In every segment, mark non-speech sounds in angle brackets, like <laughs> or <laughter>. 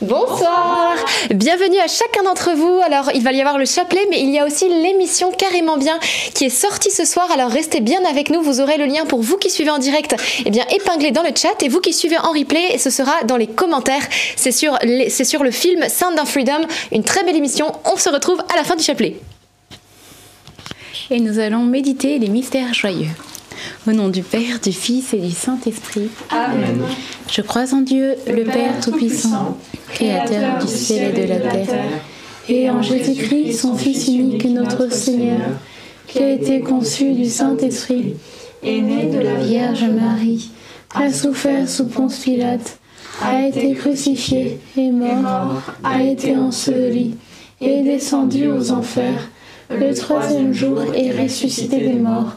Bonsoir Bienvenue à chacun d'entre vous. Alors, il va y avoir le chapelet, mais il y a aussi l'émission Carrément Bien qui est sortie ce soir. Alors, restez bien avec nous. Vous aurez le lien pour vous qui suivez en direct, eh bien, épinglé dans le chat. Et vous qui suivez en replay, ce sera dans les commentaires. C'est sur, c'est sur le film Sound of Freedom. Une très belle émission. On se retrouve à la fin du chapelet. Et nous allons méditer les mystères joyeux. Au nom du Père, du Fils et du Saint-Esprit. Amen. Je crois en Dieu, le Père Tout-Puissant, Créateur du ciel et de la terre, et en Jésus-Christ, son Fils unique, notre Seigneur, qui a été conçu du Saint-Esprit, est né de la Vierge Marie, a souffert sous Ponce Pilate, a été crucifié, est mort, a été enseveli, est descendu aux enfers, le troisième jour est ressuscité des morts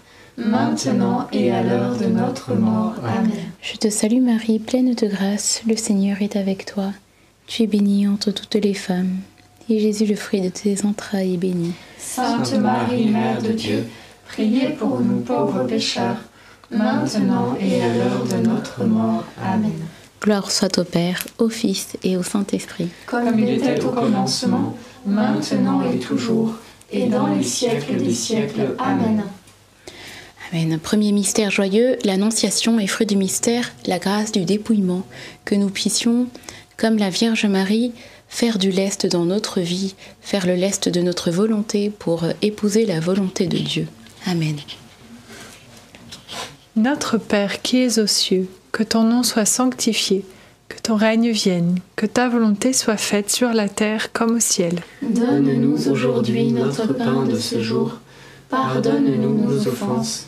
maintenant et à l'heure de notre mort. Amen. Je te salue Marie, pleine de grâce, le Seigneur est avec toi. Tu es bénie entre toutes les femmes, et Jésus, le fruit de tes entrailles, est béni. Sainte Marie, Mère de Dieu, priez pour nous pauvres pécheurs, maintenant et à l'heure de notre mort. Amen. Gloire soit au Père, au Fils et au Saint-Esprit. Comme il était au commencement, maintenant et toujours, et dans les siècles des siècles. Amen. Amen. Premier mystère joyeux, l'Annonciation et fruit du mystère, la grâce du dépouillement, que nous puissions, comme la Vierge Marie, faire du lest dans notre vie, faire le lest de notre volonté pour épouser la volonté de Dieu. Amen. Notre Père qui es aux cieux, que ton nom soit sanctifié, que ton règne vienne, que ta volonté soit faite sur la terre comme au ciel. Donne-nous aujourd'hui notre pain de ce jour. Pardonne-nous nos offenses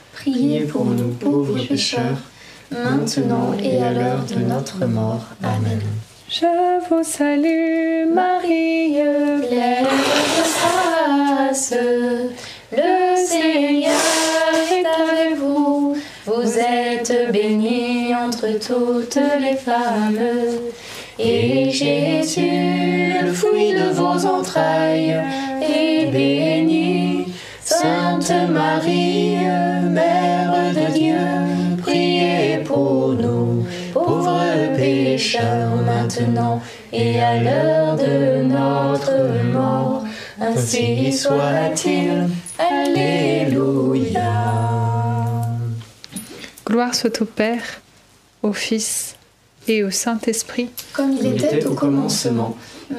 priez pour nous pauvres pécheurs, maintenant et à l'heure de notre mort. Amen. Je vous salue Marie, pleine de grâce, le Seigneur est avec vous. Vous êtes bénie entre toutes les femmes, et Jésus, le fruit de vos entrailles, est béni. Sainte Marie, Mère de Dieu, priez pour nous, pauvres pécheurs, maintenant et à l'heure de notre mort. Ainsi soit-il. Alléluia. Gloire soit au Père, au Fils et au Saint-Esprit. Comme il était au commencement,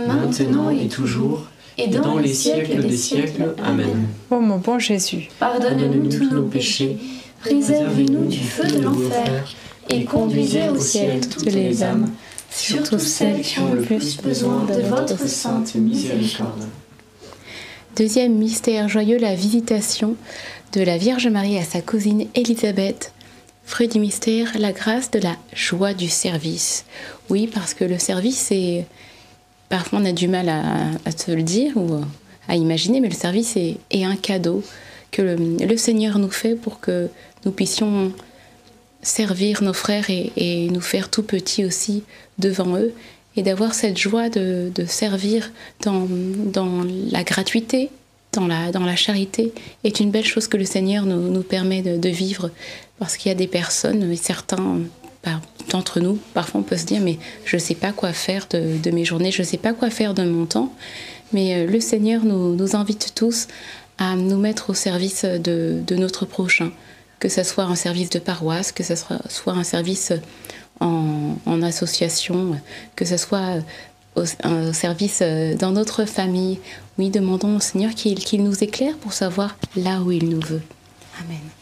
maintenant et toujours, et dans les siècles des siècles. Amen. Ô mon bon Jésus, Pardonne-nous tous nos péchés, préservez-nous du feu de l'enfer, et conduisez au ciel toutes les âmes, surtout celles qui ont le plus besoin de votre sainte miséricorde. Deuxième mystère joyeux, la visitation de la Vierge Marie à sa cousine Élisabeth. Fruit du mystère, la grâce de la joie du service. Oui, parce que le service, c'est... Parfois, on a du mal à, à se le dire ou à imaginer, mais le service est, un cadeau que le, Seigneur nous fait pour que nous puissions servir nos frères et, nous faire tout petits aussi devant eux et d'avoir cette joie de, servir dans, la gratuité, dans la, charité, est une belle chose que le Seigneur nous, permet de, de, vivre. Parce qu'il y a des personnes, certains d'entre nous, parfois on peut se dire, mais je ne sais pas quoi faire de, mes journées, je ne sais pas quoi faire de mon temps. Mais le Seigneur nous, invite tous à nous mettre au service de, notre prochain, que ce soit un service de paroisse, que ce soit, un service en, association, que ce soit au, un service dans notre famille. Oui, demandons au Seigneur qu'il qu nous éclaire pour savoir là où il nous veut. Amen.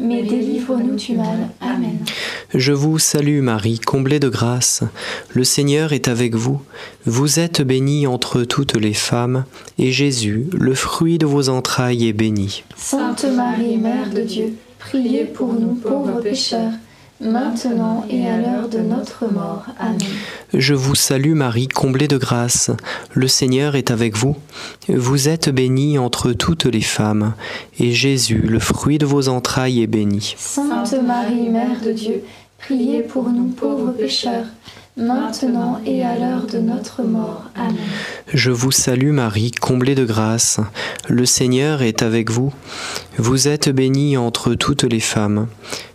mais délivre-nous du mal. Amen. Je vous salue Marie, comblée de grâce. Le Seigneur est avec vous. Vous êtes bénie entre toutes les femmes, et Jésus, le fruit de vos entrailles, est béni. Sainte Marie, Mère de Dieu, priez pour nous pauvres pécheurs maintenant et à l'heure de notre mort. Amen. Je vous salue Marie, comblée de grâce. Le Seigneur est avec vous. Vous êtes bénie entre toutes les femmes, et Jésus, le fruit de vos entrailles, est béni. Sainte Marie, Mère de Dieu, priez pour nous pauvres pécheurs, maintenant et à l'heure de notre mort. Amen. Je vous salue Marie, comblée de grâce. Le Seigneur est avec vous. Vous êtes bénie entre toutes les femmes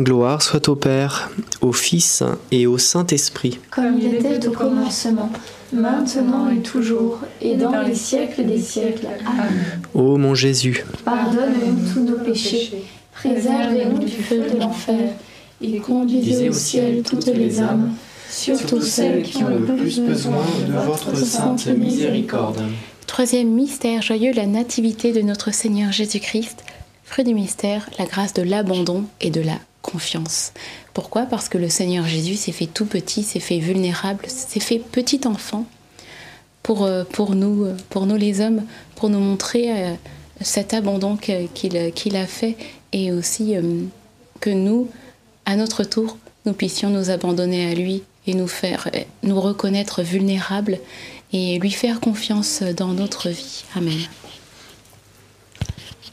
Gloire soit au Père, au Fils et au Saint-Esprit. Comme il était au commencement, maintenant et toujours, et dans les siècles des siècles. Amen. Ô mon Jésus, Pardonne-nous tous nos péchés, préservez-nous du feu de l'enfer, et conduisez au ciel toutes les âmes, surtout celles qui ont le plus besoin de votre sainte miséricorde. Troisième mystère joyeux, la nativité de notre Seigneur Jésus-Christ. Fruit du mystère, la grâce de l'abandon et de la confiance. Pourquoi? Parce que le Seigneur Jésus s'est fait tout petit, s'est fait vulnérable, s'est fait petit enfant pour, euh, pour, nous, euh, pour nous les hommes, pour nous montrer euh, cet abandon qu'il a fait et aussi que nous, à notre tour, nous puissions nous abandonner à lui et nous faire nous reconnaître vulnérables et lui faire confiance dans notre vie. Amen.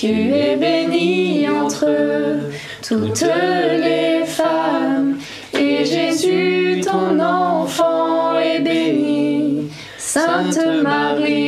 Tu es bénie entre toutes les femmes, et Jésus, ton enfant, est béni. Sainte Marie,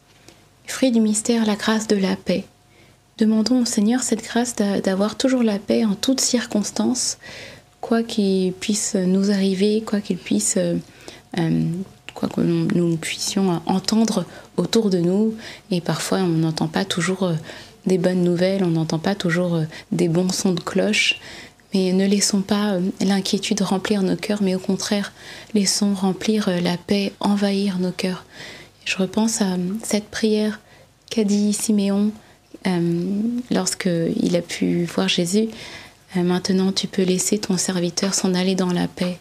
Fruit du mystère, la grâce de la paix. Demandons au Seigneur cette grâce d'a- d'avoir toujours la paix en toutes circonstances, quoi qu'il puisse nous arriver, quoi qu'il puisse, euh, euh, quoi que nous puissions entendre autour de nous. Et parfois, on n'entend pas toujours euh, des bonnes nouvelles, on n'entend pas toujours des bons sons de cloche. Mais ne laissons pas l'inquiétude remplir nos cœurs, mais au contraire, laissons remplir la paix, envahir nos cœurs. Je repense à euh, cette prière qu'a dit Siméon euh, lorsqu'il a pu voir Jésus. Euh, maintenant, tu peux laisser ton serviteur s'en aller dans la paix.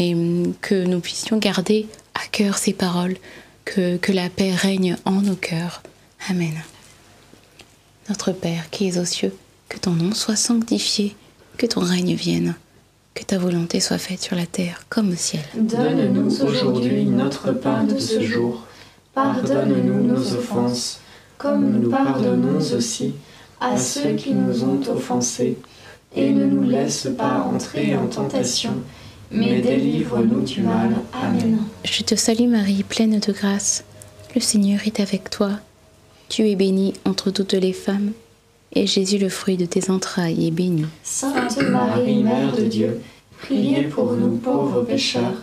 Et que nous puissions garder à cœur ces paroles, que, que la paix règne en nos cœurs. Amen. Notre Père qui es aux cieux, que ton nom soit sanctifié, que ton règne vienne, que ta volonté soit faite sur la terre comme au ciel. Donne-nous aujourd'hui notre pain de ce jour. Pardonne-nous nos offenses, comme nous pardonnons aussi à ceux qui nous ont offensés. Et ne nous laisse pas entrer en tentation, mais délivre-nous du mal. Amen. Je te salue Marie, pleine de grâce. Le Seigneur est avec toi. Tu es bénie entre toutes les femmes, et Jésus, le fruit de tes entrailles, est béni. Sainte Marie, Mère de Dieu, priez pour nous pauvres pécheurs,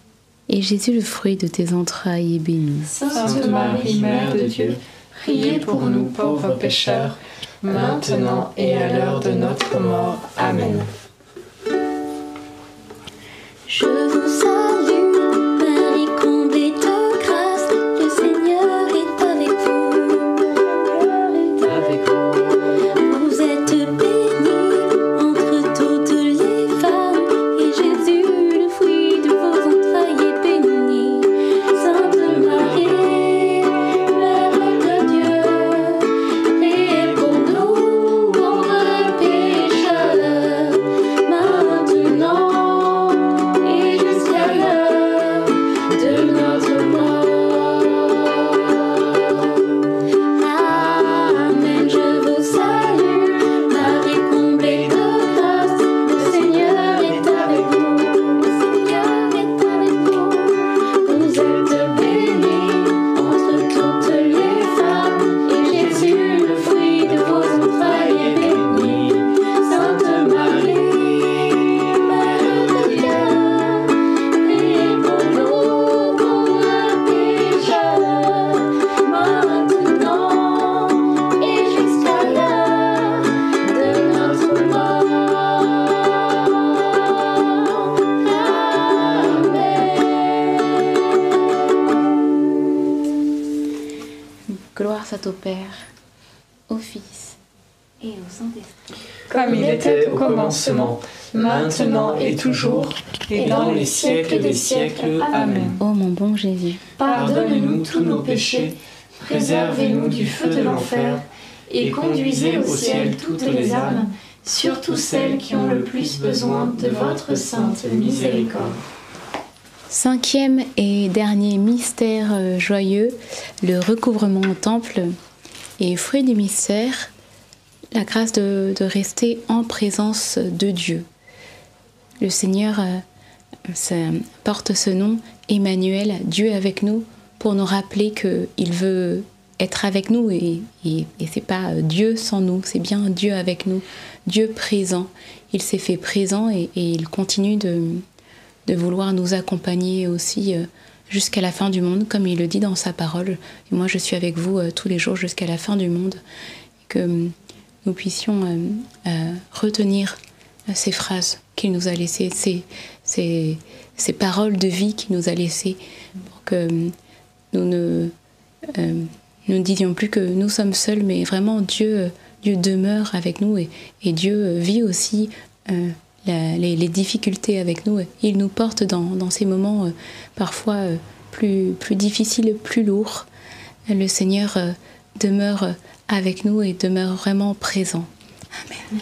et Jésus, le fruit de tes entrailles, est béni. Sainte Marie, Mère de Dieu, priez pour nous pauvres pécheurs, maintenant et à l'heure de notre mort. Amen. Je vous maintenant et toujours, et dans les siècles des siècles. Amen. Ô mon bon Jésus, pardonnez-nous tous nos péchés, préservez-nous du feu de l'enfer, et conduisez au ciel toutes les âmes, surtout celles qui ont le plus besoin de votre sainte miséricorde. Cinquième et dernier mystère joyeux, le recouvrement au temple. Et fruit du mystère, la grâce de, de rester en présence de Dieu. Le Seigneur euh, porte ce nom, Emmanuel, Dieu avec nous, pour nous rappeler qu'il veut être avec nous et, et, et c'est pas Dieu sans nous, c'est bien Dieu avec nous, Dieu présent. Il s'est fait présent et, il continue de, vouloir nous accompagner aussi euh, jusqu'à la fin du monde, comme il le dit dans sa parole. Moi, je suis avec vous euh, tous les jours jusqu'à la fin du monde. Que euh, nous puissions euh, euh, retenir euh, ces phrases qu'il nous a laissées, ces, ces, ces paroles de vie qu'il nous a laissées, pour que euh, nous ne, euh, nous disions plus que nous sommes seuls, mais vraiment Dieu, euh, Dieu demeure avec nous et, Dieu vit aussi les, les difficultés avec nous. Il nous porte dans, dans ces moments parfois plus, plus difficiles, plus lourds. Le Seigneur demeure avec nous et demeure vraiment présent. Amen.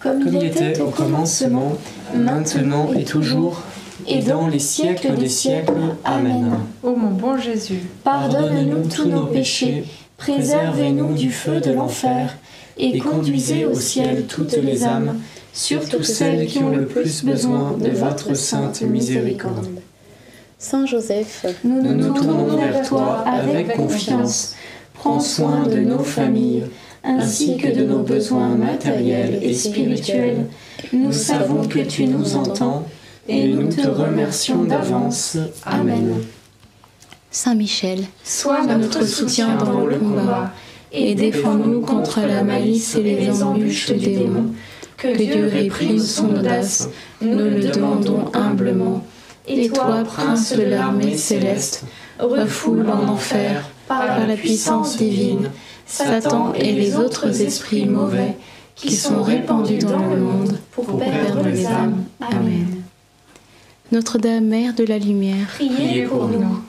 Comme Comme il était au commencement, maintenant et toujours, et dans les siècles des siècles. Amen. Ô mon bon Jésus, Pardonne-nous tous nos péchés, préservez-nous du feu de l'enfer, et conduisez au ciel toutes les âmes, surtout celles qui ont le plus besoin de votre sainte miséricorde. Saint Joseph, Nous nous tournons vers toi avec confiance. Prends soin de nos familles, ainsi que de nos besoins matériels et spirituels. Nous savons que tu nous entends, et nous te remercions d'avance. Amen. Saint Michel, Sois notre soutien dans le combat, et défends-nous contre la malice et les embûches des démons. Que Dieu réprime son audace, nous le demandons humblement. Et toi, prince de l'armée céleste, refoule en enfer, par la puissance divine, Satan et les autres esprits mauvais qui sont répandus dans le monde pour perdre les âmes. Amen. Notre-Dame, Mère de la Lumière, Priez pour nous.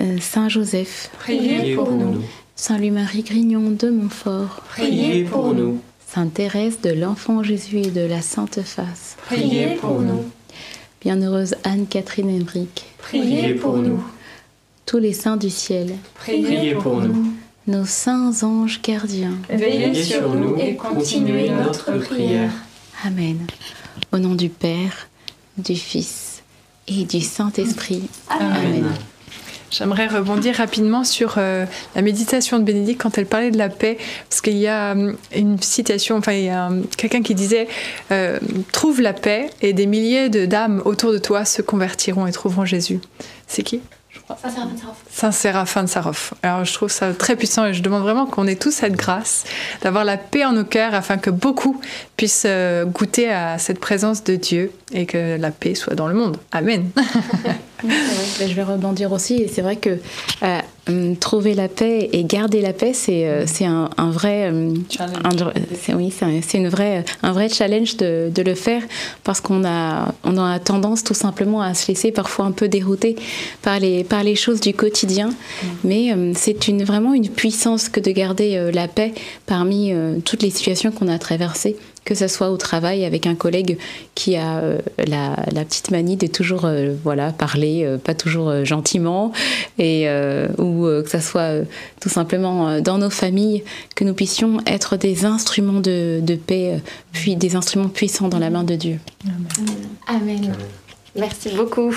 euh, Saint Joseph, Priez pour nous. Saint Louis-Marie Grignon de Montfort, Priez pour nous. Sainte Thérèse de l'Enfant Jésus et de la Sainte Face, Priez pour nous. Bienheureuse Anne-Catherine Emmerich, Priez pour nous. tous les saints du ciel, Priez pour nous. Nos saints anges gardiens. Veillez sur nous et continuez notre prière. Amen. Au nom du Père, du Fils et du Saint-Esprit. Amen. J'aimerais rebondir rapidement sur euh, la méditation de Bénédicte quand elle parlait de la paix, parce qu'il y a hum, une citation, enfin il y a hum, quelqu'un qui disait euh, Trouve la paix et des milliers de d'âmes autour de toi se convertiront et trouveront Jésus. C'est qui? Saint Séraphin de Sarov. Alors je trouve ça très puissant et je demande vraiment qu'on ait tous cette grâce d'avoir la paix en nos cœurs afin que beaucoup puissent euh, goûter à cette présence de Dieu et que la paix soit dans le monde. Amen. <laughs> Oui, c'est vrai. Ben, je vais rebondir aussi. Et c'est vrai que euh, hum, trouver la paix et garder la paix, c'est euh, c'est un, un vrai, hum, un- c'est- oui, c'est un, c'est une vraie, un vrai challenge de, de le faire parce qu'on a, on a tendance tout simplement à se laisser parfois un peu dérouter par les, par les choses du quotidien. Mais hum, c'est une, vraiment une puissance que de garder euh, la paix parmi toutes les situations qu'on a traversées que ce soit au travail avec un collègue qui a euh, la, la petite manie de toujours euh, voilà parler euh, pas toujours euh, gentiment et euh, ou euh, que ce soit euh, tout simplement euh, dans nos familles que nous puissions être des instruments de, de paix euh, puis des instruments puissants dans la main de Dieu. Amen. Merci beaucoup.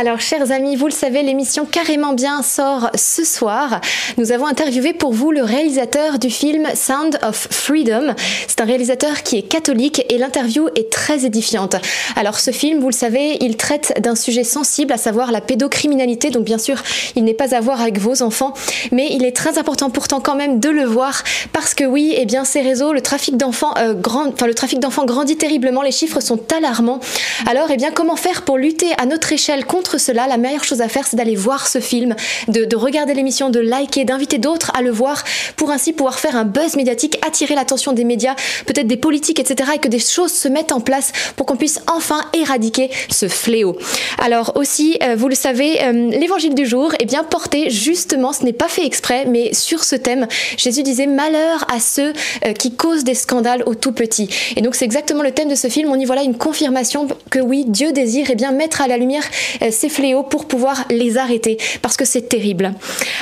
Alors, chers amis, vous le savez, l'émission Carrément Bien sort ce soir. Nous avons interviewé pour vous le réalisateur du film Sound of Freedom. C'est un réalisateur qui est catholique et l'interview est très édifiante. Alors, ce film, vous le savez, il traite d'un sujet sensible, à savoir la pédocriminalité. Donc, bien sûr, il n'est pas à voir avec vos enfants, mais il est très important pourtant quand même de le voir parce que oui, eh bien, ces réseaux, le trafic d'enfants, euh, grand, enfin, le trafic d'enfants grandit terriblement. Les chiffres sont alarmants. Alors, eh bien, comment faire pour lutter à notre échelle contre cela La meilleure chose à faire, c'est d'aller voir ce film, de, de regarder l'émission, de liker, d'inviter d'autres à le voir pour ainsi pouvoir faire un buzz médiatique, attirer l'attention des médias, peut-être des politiques, etc. et que des choses se mettent en place pour qu'on puisse enfin éradiquer ce fléau. Alors aussi, euh, vous le savez, euh, l'évangile du jour est bien porté justement, ce n'est pas fait exprès, mais sur ce thème, Jésus disait malheur à ceux euh, qui causent des scandales aux tout petits. Et donc c'est exactement le thème de ce film. On y voit là une confirmation que oui, Dieu désire eh bien mettre à la lumière ces fléaux pour pouvoir les arrêter, parce que c'est terrible.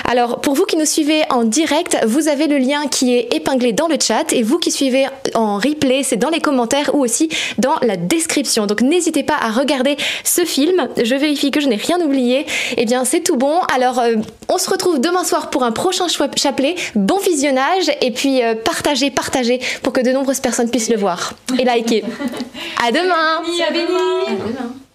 Alors pour vous qui nous suivez en direct, vous avez le lien qui est épinglé dans le chat, et vous qui suivez en replay, c'est dans les commentaires ou aussi dans la description. Donc n'hésitez pas à regarder ce film. Je vérifie que je n'ai rien oublié. Eh bien c'est tout bon. Alors euh, on se retrouve demain soir pour un prochain chapelet. Bon visionnage et puis euh, partagez, partagez pour que de nombreuses personnes puissent le voir et liker. À demain. à demain. À demain.